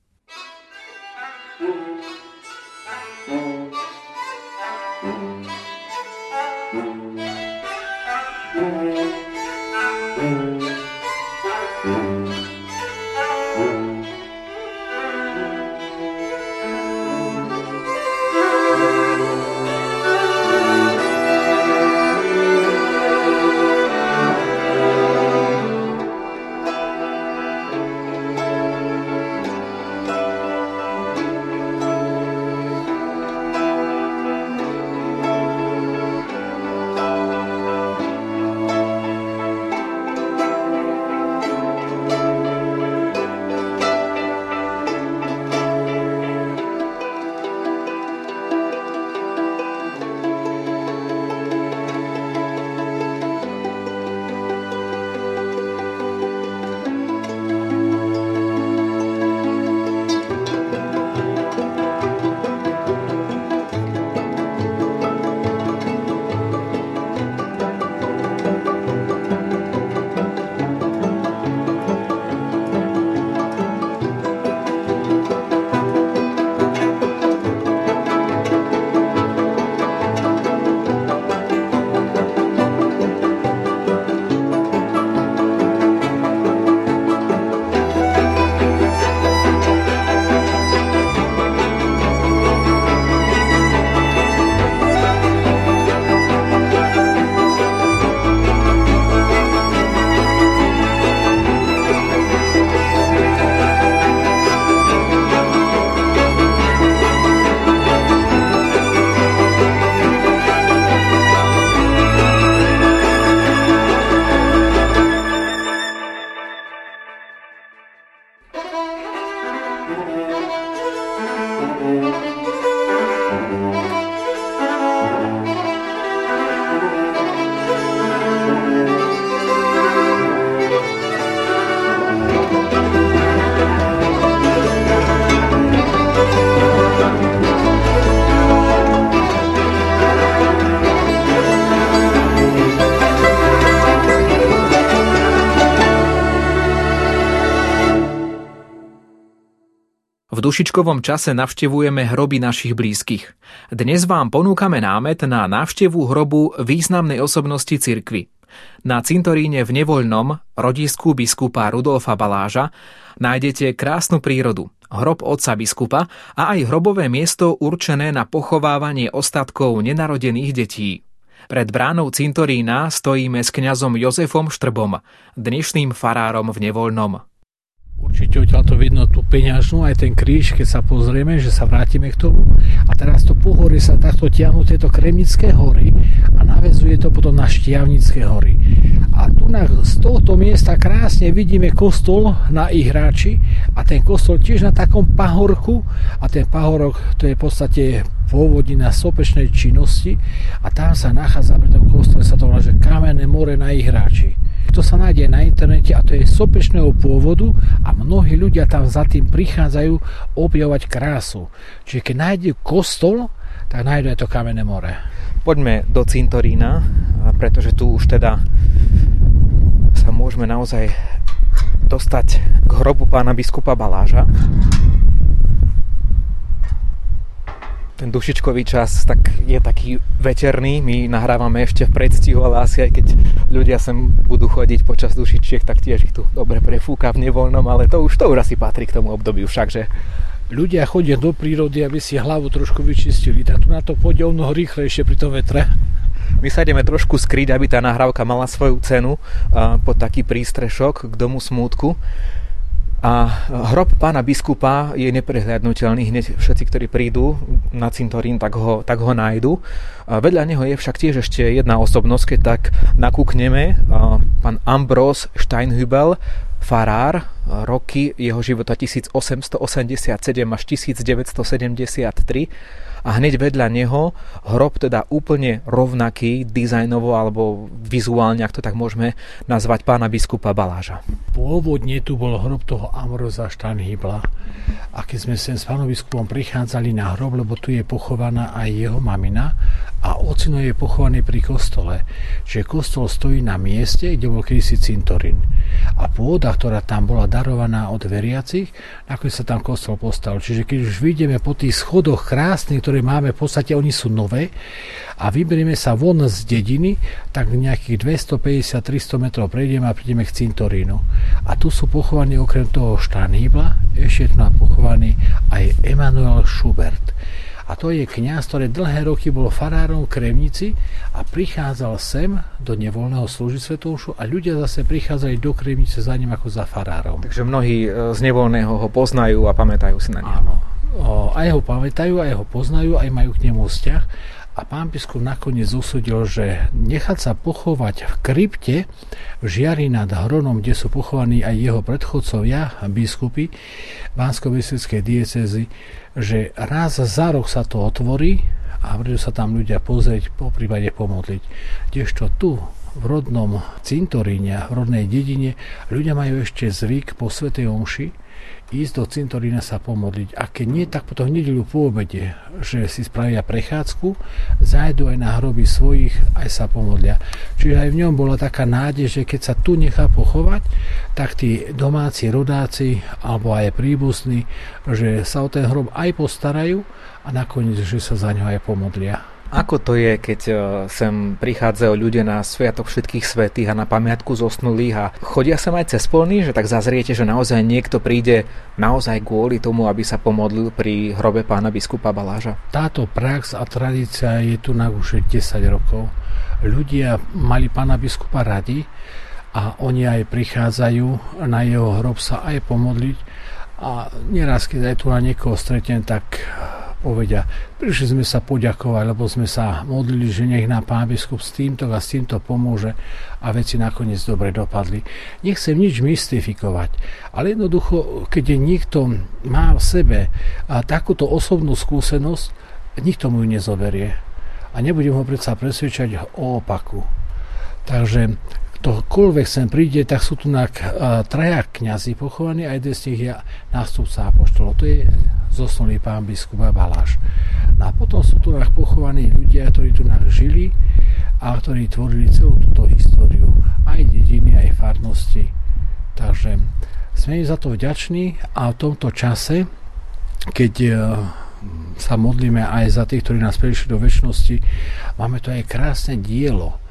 Dušičkovom čase navštevujeme hroby našich blízkych. Dnes vám ponúkame námet na návštevu hrobu významnej osobnosti cirkvy. Na cintoríne v Nevoľnom, rodisku biskupa Rudolfa Baláža, nájdete krásnu prírodu, hrob otca biskupa a aj hrobové miesto určené na pochovávanie ostatkov nenarodených detí. Pred bránou cintorína stojíme s kňazom Jozefom Štrbom, dnešným farárom v Nevoľnom. Určite odtiaľ to vidno tú peňažnú, aj ten kríž, keď sa pozrieme, že sa vrátime k tomu. A teraz to pohorie sa takto tiahnu tieto Kremnické hory a navezuje to potom na Štiavnické hory. A tu na, z tohoto miesta krásne vidíme kostol na Ihráči a ten kostol tiež na takom pahorku a ten pahorok to je v podstate pôvodina sopečnej činnosti a tam sa nachádza pri tom kostole sa to volá, že Kamenné more na Ihráči to sa nájde na internete a to je sopečného pôvodu a mnohí ľudia tam za tým prichádzajú objavovať krásu. Čiže keď nájde kostol, tak nájdu aj to kamenné more. Poďme do cintorína, pretože tu už teda sa môžeme naozaj dostať k hrobu pána biskupa Baláža. Ten dušičkový čas tak je taký veterný. My nahrávame ešte v predstihu, ale asi aj keď ľudia sem budú chodiť počas dušičiek, tak tiež ich tu dobre prefúka v nevoľnom, ale to už, to už asi patrí k tomu obdobiu však, že ľudia chodia do prírody, aby si hlavu trošku vyčistili, tak tu na to pôjde o mnoho rýchlejšie pri tom vetre. My sa ideme trošku skryť, aby tá nahrávka mala svoju cenu pod taký prístrešok k domu smútku. A hrob pána biskupa je neprehľadnutelný. Hneď všetci, ktorí prídu na cintorín, tak ho, tak ho nájdu. A vedľa neho je však tiež ešte jedna osobnosť, keď tak nakúkneme. Pán Ambros Steinhübel, farár, roky jeho života 1887 až 1973 a hneď vedľa neho hrob teda úplne rovnaký dizajnovo alebo vizuálne, ak to tak môžeme nazvať, pána biskupa Baláža. Pôvodne tu bol hrob toho Amroza Štanhybla a keď sme sem s pánom biskupom prichádzali na hrob, lebo tu je pochovaná aj jeho mamina a ocino je pochovaný pri kostole. Čiže kostol stojí na mieste, kde bol kedysi cintorín. A pôda, ktorá tam bola darovaná od veriacich, ako sa tam kostol postavil. Čiže keď už vidíme po tých schodoch krásnych, ktoré máme, v podstate oni sú nové a vyberieme sa von z dediny, tak nejakých 250-300 metrov prejdeme a prídeme k cintorínu. A tu sú pochovaní okrem toho Štánhybla, ešte tu pochovaný aj Emanuel Schubert a to je kňaz, ktorý dlhé roky bol farárom v Kremnici a prichádzal sem do nevoľného slúžiť Svetovšu a ľudia zase prichádzali do Kremnice za ním ako za farárom. Takže mnohí e, z nevoľného ho poznajú a pamätajú si na neho. Áno, aj ho pamätajú, aj ho poznajú, aj majú k nemu vzťah a pán biskup nakoniec usúdil, že nechať sa pochovať v krypte v Žiari nad Hronom, kde sú pochovaní aj jeho predchodcovia, biskupy bansko diecezy, že raz za rok sa to otvorí a prídu sa tam ľudia pozrieť, po prípade pomodliť. Kdežto tu v rodnom cintoríne, v rodnej dedine, ľudia majú ešte zvyk po Svetej Omši ísť do cintorína sa pomodliť. A keď nie, tak potom v nedelu po obede, že si spravia prechádzku, zájdu aj na hroby svojich, aj sa pomodlia. Čiže aj v ňom bola taká nádej, že keď sa tu nechá pochovať, tak tí domáci rodáci alebo aj príbuzní, že sa o ten hrob aj postarajú a nakoniec, že sa za ňo aj pomodlia. Ako to je, keď e, sem prichádzajú ľudia na Sviatok všetkých svetých a na pamiatku zosnulých a chodia sem aj cez polný, že tak zazriete, že naozaj niekto príde naozaj kvôli tomu, aby sa pomodlil pri hrobe pána biskupa Baláža? Táto prax a tradícia je tu na už 10 rokov. Ľudia mali pána biskupa radi a oni aj prichádzajú na jeho hrob sa aj pomodliť a nieraz, keď aj tu na niekoho stretnem, tak povedia, prišli sme sa poďakovať, lebo sme sa modlili, že nech nám pán biskup s týmto a s týmto pomôže a veci nakoniec dobre dopadli. Nechcem nič mystifikovať, ale jednoducho, keď niekto má v sebe takúto osobnú skúsenosť, nikto mu ju nezoberie. A nebudem ho predsa presvedčať o opaku. Takže ktokoľvek sem príde, tak sú tu na traja kniazy pochovaní a jeden z nich je nástupca apoštolov. To je zosnulý pán biskup Baláš. No a potom sú tu pochovaní ľudia, ktorí tu žili a ktorí tvorili celú túto históriu. Aj dediny, aj farnosti. Takže sme im za to vďační a v tomto čase, keď e, sa modlíme aj za tých, ktorí nás prišli do väčšnosti, máme tu aj krásne dielo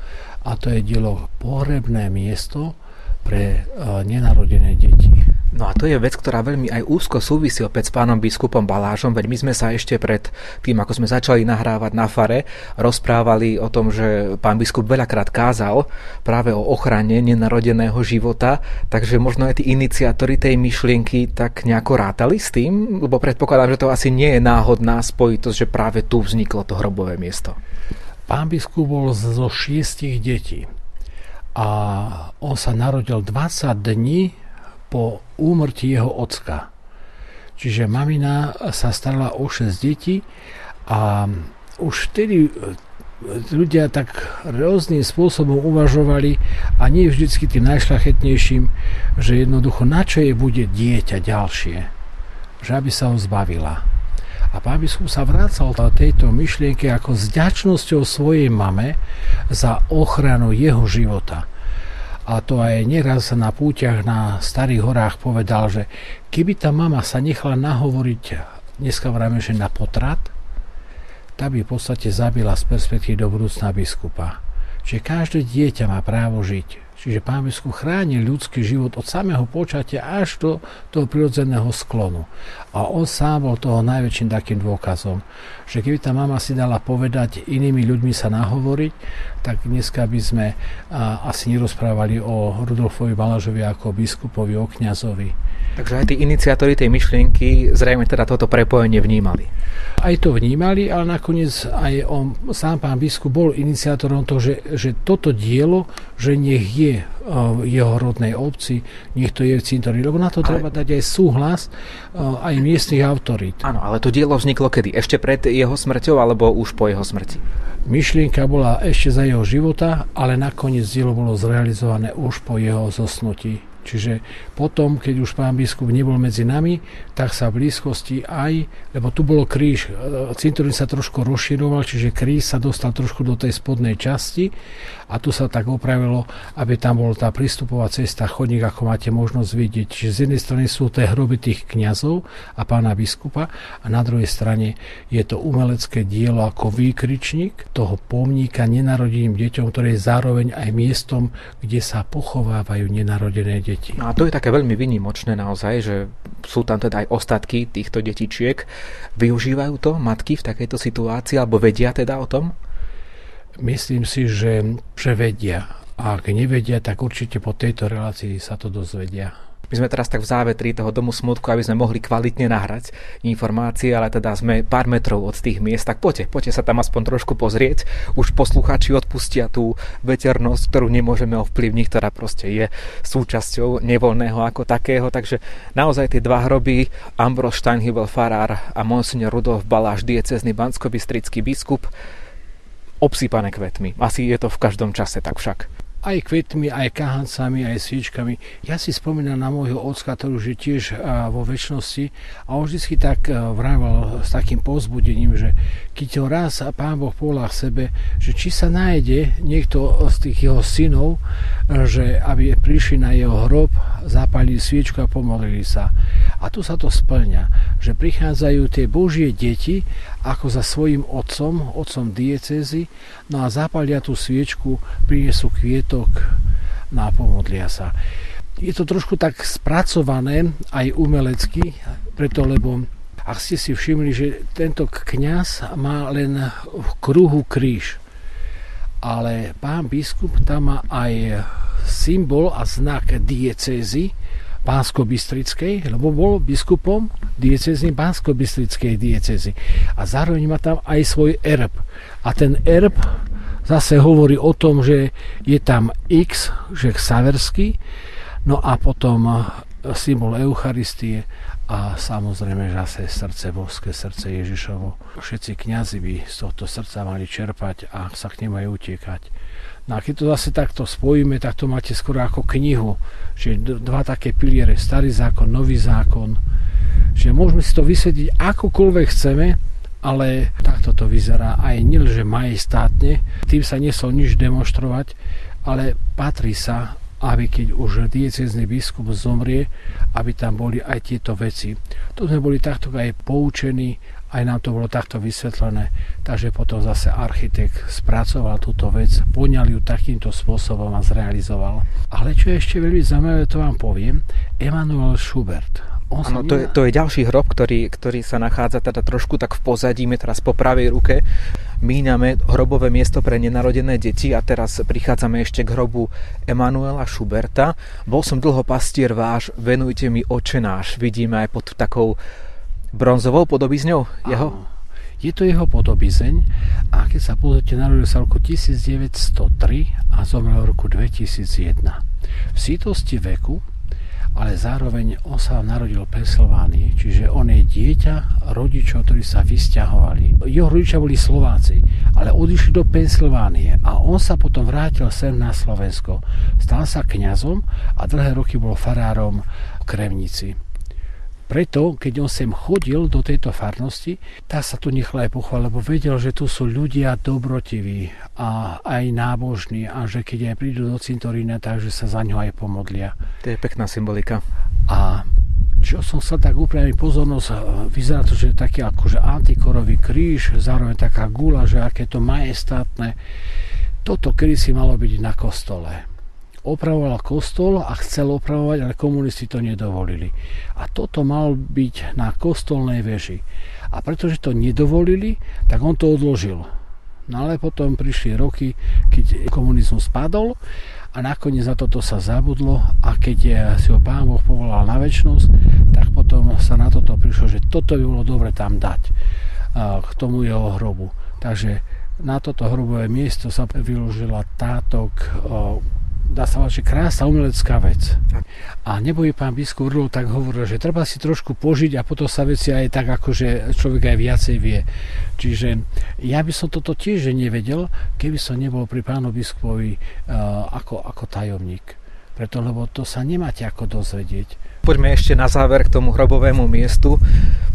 a to je dielo pohrebné miesto pre nenarodené deti. No a to je vec, ktorá veľmi aj úzko súvisí opäť s pánom biskupom Balážom, veď my sme sa ešte pred tým, ako sme začali nahrávať na fare, rozprávali o tom, že pán biskup veľakrát kázal práve o ochrane nenarodeného života, takže možno aj tí iniciátori tej myšlienky tak nejako rátali s tým, lebo predpokladám, že to asi nie je náhodná spojitosť, že práve tu vzniklo to hrobové miesto. Pán biskup bol zo šiestich detí a on sa narodil 20 dní po úmrtí jeho ocka. Čiže mamina sa starala o 6 detí a už vtedy e, ľudia tak rôznym spôsobom uvažovali a nie vždycky tým najšlachetnejším, že jednoducho na čo je bude dieťa ďalšie, že aby sa ho zbavila. A pán biskup sa vracal do tejto myšlienky ako s ďačnosťou svojej mame za ochranu jeho života a to aj neraz na púťach na starých horách povedal, že keby tá mama sa nechala nahovoriť, dneska vravíme, že na potrat, tá by v podstate zabila z perspektívy do budúcna biskupa. Čiže každé dieťa má právo žiť. Čiže pán biskup chráni ľudský život od samého počatia až do toho prirodzeného sklonu. A on sám bol toho najväčším takým dôkazom, že keby tá mama si dala povedať inými ľuďmi sa nahovoriť, tak dneska by sme asi nerozprávali o Rudolfovi Balažovi ako o biskupovi, o kňazovi. Takže aj tí iniciátori tej myšlienky zrejme teda toto prepojenie vnímali. Aj to vnímali, ale nakoniec aj on, sám pán biskup bol iniciátorom toho, že, že toto dielo, že nech je v jeho rodnej obci, nech to je v cintorí, lebo na to ale... treba dať aj súhlas aj miestnych autorít. Áno, ale to dielo vzniklo kedy? Ešte pred jeho smrťou alebo už po jeho smrti? Myšlienka bola ešte za jeho života, ale nakoniec dielo bolo zrealizované už po jeho zosnutí. Čiže potom, keď už pán biskup nebol medzi nami, tak sa v blízkosti aj, lebo tu bolo kríž, e, cintorín sa trošku rozširoval, čiže kríž sa dostal trošku do tej spodnej časti a tu sa tak opravilo, aby tam bola tá prístupová cesta, chodník, ako máte možnosť vidieť. Čiže z jednej strany sú tie hroby tých kňazov a pána biskupa a na druhej strane je to umelecké dielo ako výkričník toho pomníka nenarodeným deťom, ktoré je zároveň aj miestom, kde sa pochovávajú nenarodené deti. No a to je také veľmi vynimočné naozaj, že sú tam teda aj ostatky týchto detičiek. Využívajú to matky v takejto situácii alebo vedia teda o tom? Myslím si, že, že vedia. A ak nevedia, tak určite po tejto relácii sa to dozvedia. My sme teraz tak v závetri toho domu smutku, aby sme mohli kvalitne nahrať informácie, ale teda sme pár metrov od tých miest, tak poďte, poďte sa tam aspoň trošku pozrieť. Už posluchači odpustia tú veternosť, ktorú nemôžeme ovplyvniť, ktorá proste je súčasťou nevoľného ako takého. Takže naozaj tie dva hroby, Ambros Steinhibel farár a monsignor Rudolf Baláš, diecezny bansko-bystrický biskup, obsýpané kvetmi. Asi je to v každom čase tak však aj kvetmi, aj kahancami, aj sviečkami. Ja si spomínam na môjho ocka, ktorý už je tiež vo väčšnosti a on vždy tak vravel s takým pozbudením, že keď ho raz Pán Boh volá sebe, že či sa nájde niekto z tých jeho synov, že aby prišli na jeho hrob, zapalili sviečku a pomodlili sa. A tu sa to splňa, že prichádzajú tie Božie deti ako za svojim otcom, otcom diecezy, no a zapalia tú sviečku, prinesú kvietok no pomodlia sa. Je to trošku tak spracované aj umelecky, preto lebo ak ste si všimli, že tento kňaz má len v kruhu kríž, ale pán biskup tam má aj symbol a znak diecézy, Pánsko-Bystrickej, lebo bol biskupom diecezy Pánsko-Bystrickej diecezy. A zároveň má tam aj svoj erb. A ten erb zase hovorí o tom, že je tam X, že Saverský, no a potom symbol Eucharistie a samozrejme zase srdce boské, srdce Ježišovo. Všetci kňazi by z tohto srdca mali čerpať a sa k nemu aj utiekať. No a keď to zase takto spojíme, tak to máte skoro ako knihu. Čiže dva také piliere, starý zákon, nový zákon. Čiže môžeme si to vysvetliť akokoľvek chceme, ale takto to vyzerá aj že majestátne, tým sa nesol nič demonstrovať, ale patrí sa aby keď už diecezný biskup zomrie, aby tam boli aj tieto veci. To sme boli takto aj poučení, aj nám to bolo takto vysvetlené, takže potom zase architekt spracoval túto vec, poňal ju takýmto spôsobom a zrealizoval. Ale čo je ešte veľmi zaujímavé, to vám poviem, Emanuel Schubert, Áno, to, je, to je ďalší hrob, ktorý, ktorý sa nachádza teda trošku tak v pozadí, my teraz po pravej ruke míňame hrobové miesto pre nenarodené deti a teraz prichádzame ešte k hrobu Emanuela Schuberta. Bol som dlho pastier váš, venujte mi oče náš. Vidíme aj pod takou bronzovou podobizňou jeho? Je to jeho podobizeň a keď sa pozrite, narodil sa v roku 1903 a zomrel v roku 2001. V sítosti veku ale zároveň on sa narodil v Pensylvánii, čiže on je dieťa rodičov, ktorí sa vysťahovali. Jeho rodičia boli Slováci, ale odišli do Pensylvánie a on sa potom vrátil sem na Slovensko. Stal sa kňazom a dlhé roky bol farárom v Kremnici. Preto, keď on sem chodil do tejto farnosti, tak sa tu nechal aj pochváliť, lebo vedel, že tu sú ľudia dobrotiví a aj nábožní a že keď aj prídu do cintorína, takže sa za ňo aj pomodlia. To je pekná symbolika. A čo som sa tak upriamiť pozornosť, vyzerá to, že je taký akože antikorový kríž, zároveň taká gula, že aké to majestátne. Toto kedy si malo byť na kostole opravoval kostol a chcel opravovať, ale komunisti to nedovolili. A toto mal byť na kostolnej veži. A pretože to nedovolili, tak on to odložil. No ale potom prišli roky, keď komunizmus spadol a nakoniec za toto sa zabudlo a keď si ho pán Boh povolal na väčšnosť, tak potom sa na toto prišlo, že toto by bolo dobre tam dať k tomu jeho hrobu. Takže na toto hrobové miesto sa vyložila táto dá sa že krásna umelecká vec. A nebojí pán biskup Rudol tak hovoril, že treba si trošku požiť a potom sa veci aj tak, ako že človek aj viacej vie. Čiže ja by som toto tiež nevedel, keby som nebol pri pánu biskupovi uh, ako, ako tajomník. Preto, lebo to sa nemáte ako dozvedieť. Poďme ešte na záver k tomu hrobovému miestu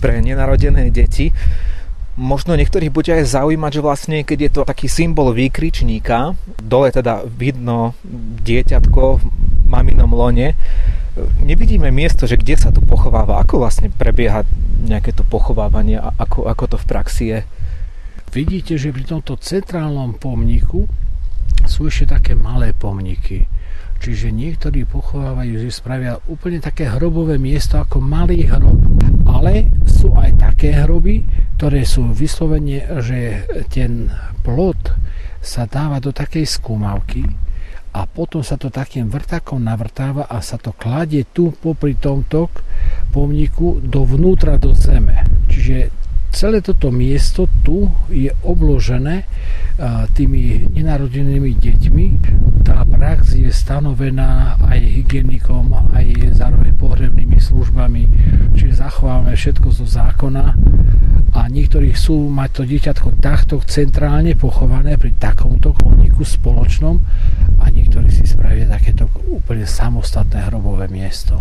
pre nenarodené deti. Možno niektorých bude aj zaujímať, že vlastne keď je to taký symbol výkričníka, dole teda vidno dieťatko v maminom lone, nevidíme miesto, že kde sa tu pochováva, ako vlastne prebieha nejaké to pochovávanie a ako, ako to v praxi je. Vidíte, že pri tomto centrálnom pomníku sú ešte také malé pomníky. Čiže niektorí pochovávajú, že spravia úplne také hrobové miesto ako malý hrob. Ale sú aj také hroby, ktoré sú vyslovene, že ten plot sa dáva do takej skúmavky a potom sa to takým vrtakom navrtáva a sa to kladie tu popri tomto pomníku dovnútra do zeme. Čiže celé toto miesto tu je obložené tými nenarodenými deťmi. Tá prax je stanovená aj hygienikom, aj zároveň pohrebnými službami, čiže zachovávame všetko zo zákona a niektorí chcú mať to dieťatko takto centrálne pochované pri takomto pomníku spoločnom a niektorí si spravia takéto úplne samostatné hrobové miesto.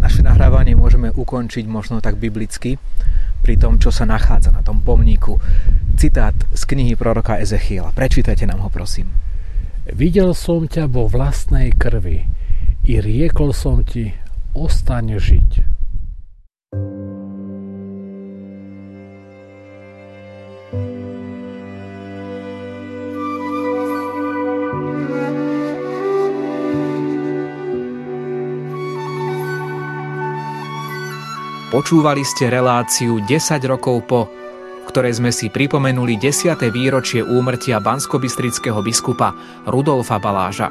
Naše nahrávanie môžeme ukončiť možno tak biblicky pri tom, čo sa nachádza na tom pomníku. Citát z knihy proroka Ezechiela. Prečítajte nám ho, prosím. Videl som ťa vo vlastnej krvi i riekol som ti, ostaň žiť. Počúvali ste reláciu 10 rokov po, v ktorej sme si pripomenuli 10. výročie úmrtia banskobistrického biskupa Rudolfa Baláža.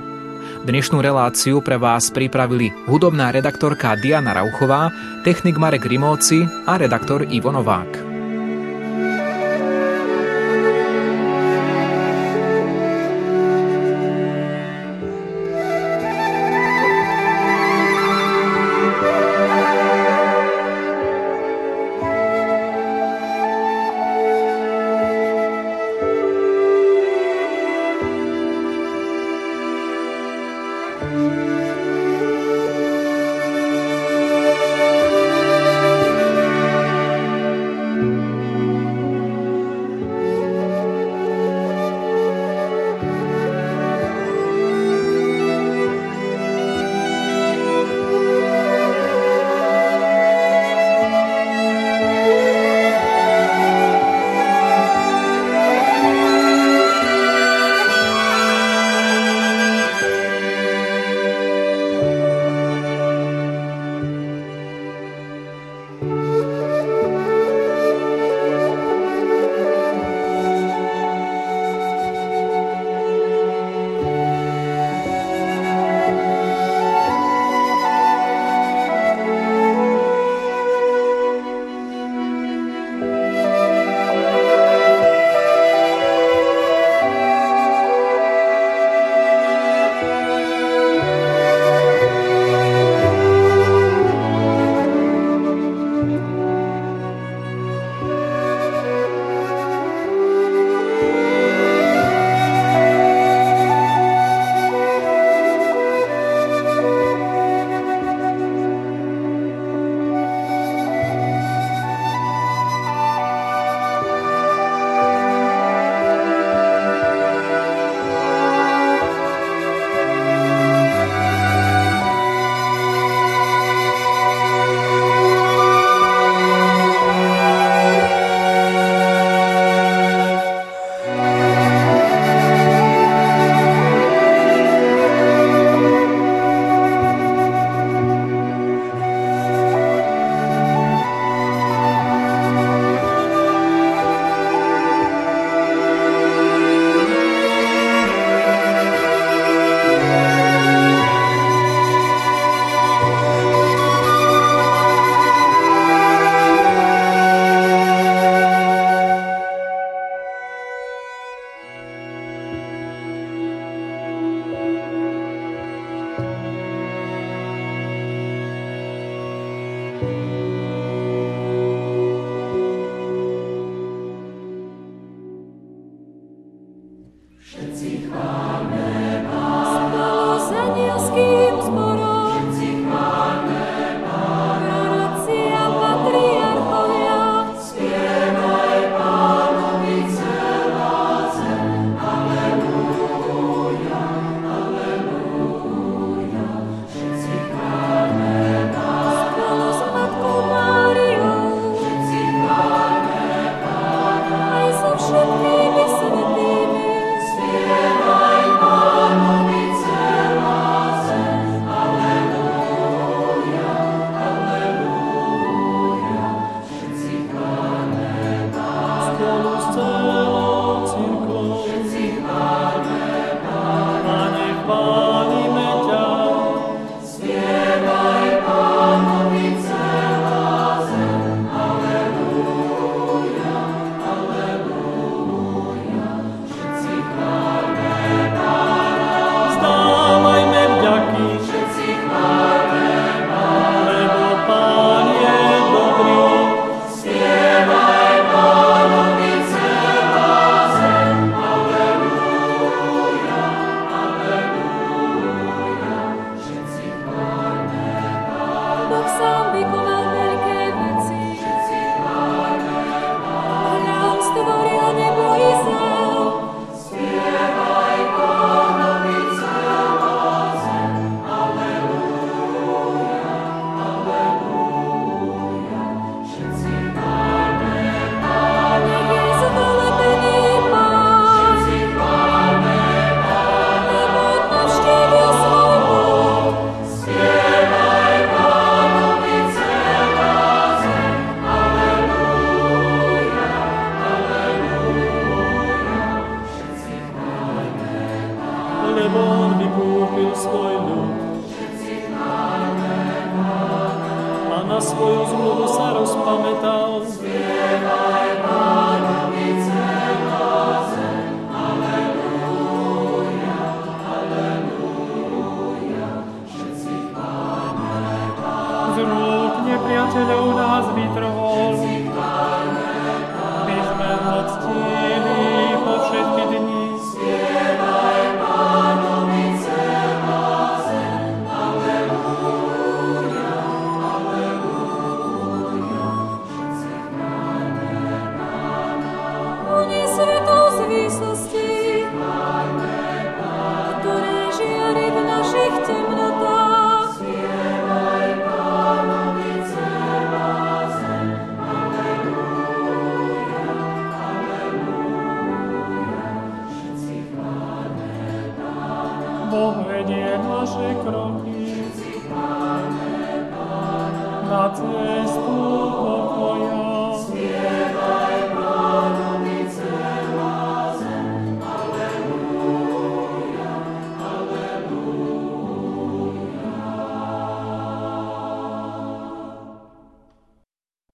Dnešnú reláciu pre vás pripravili hudobná redaktorka Diana Rauchová, technik Marek Rimóci a redaktor Ivo Novák.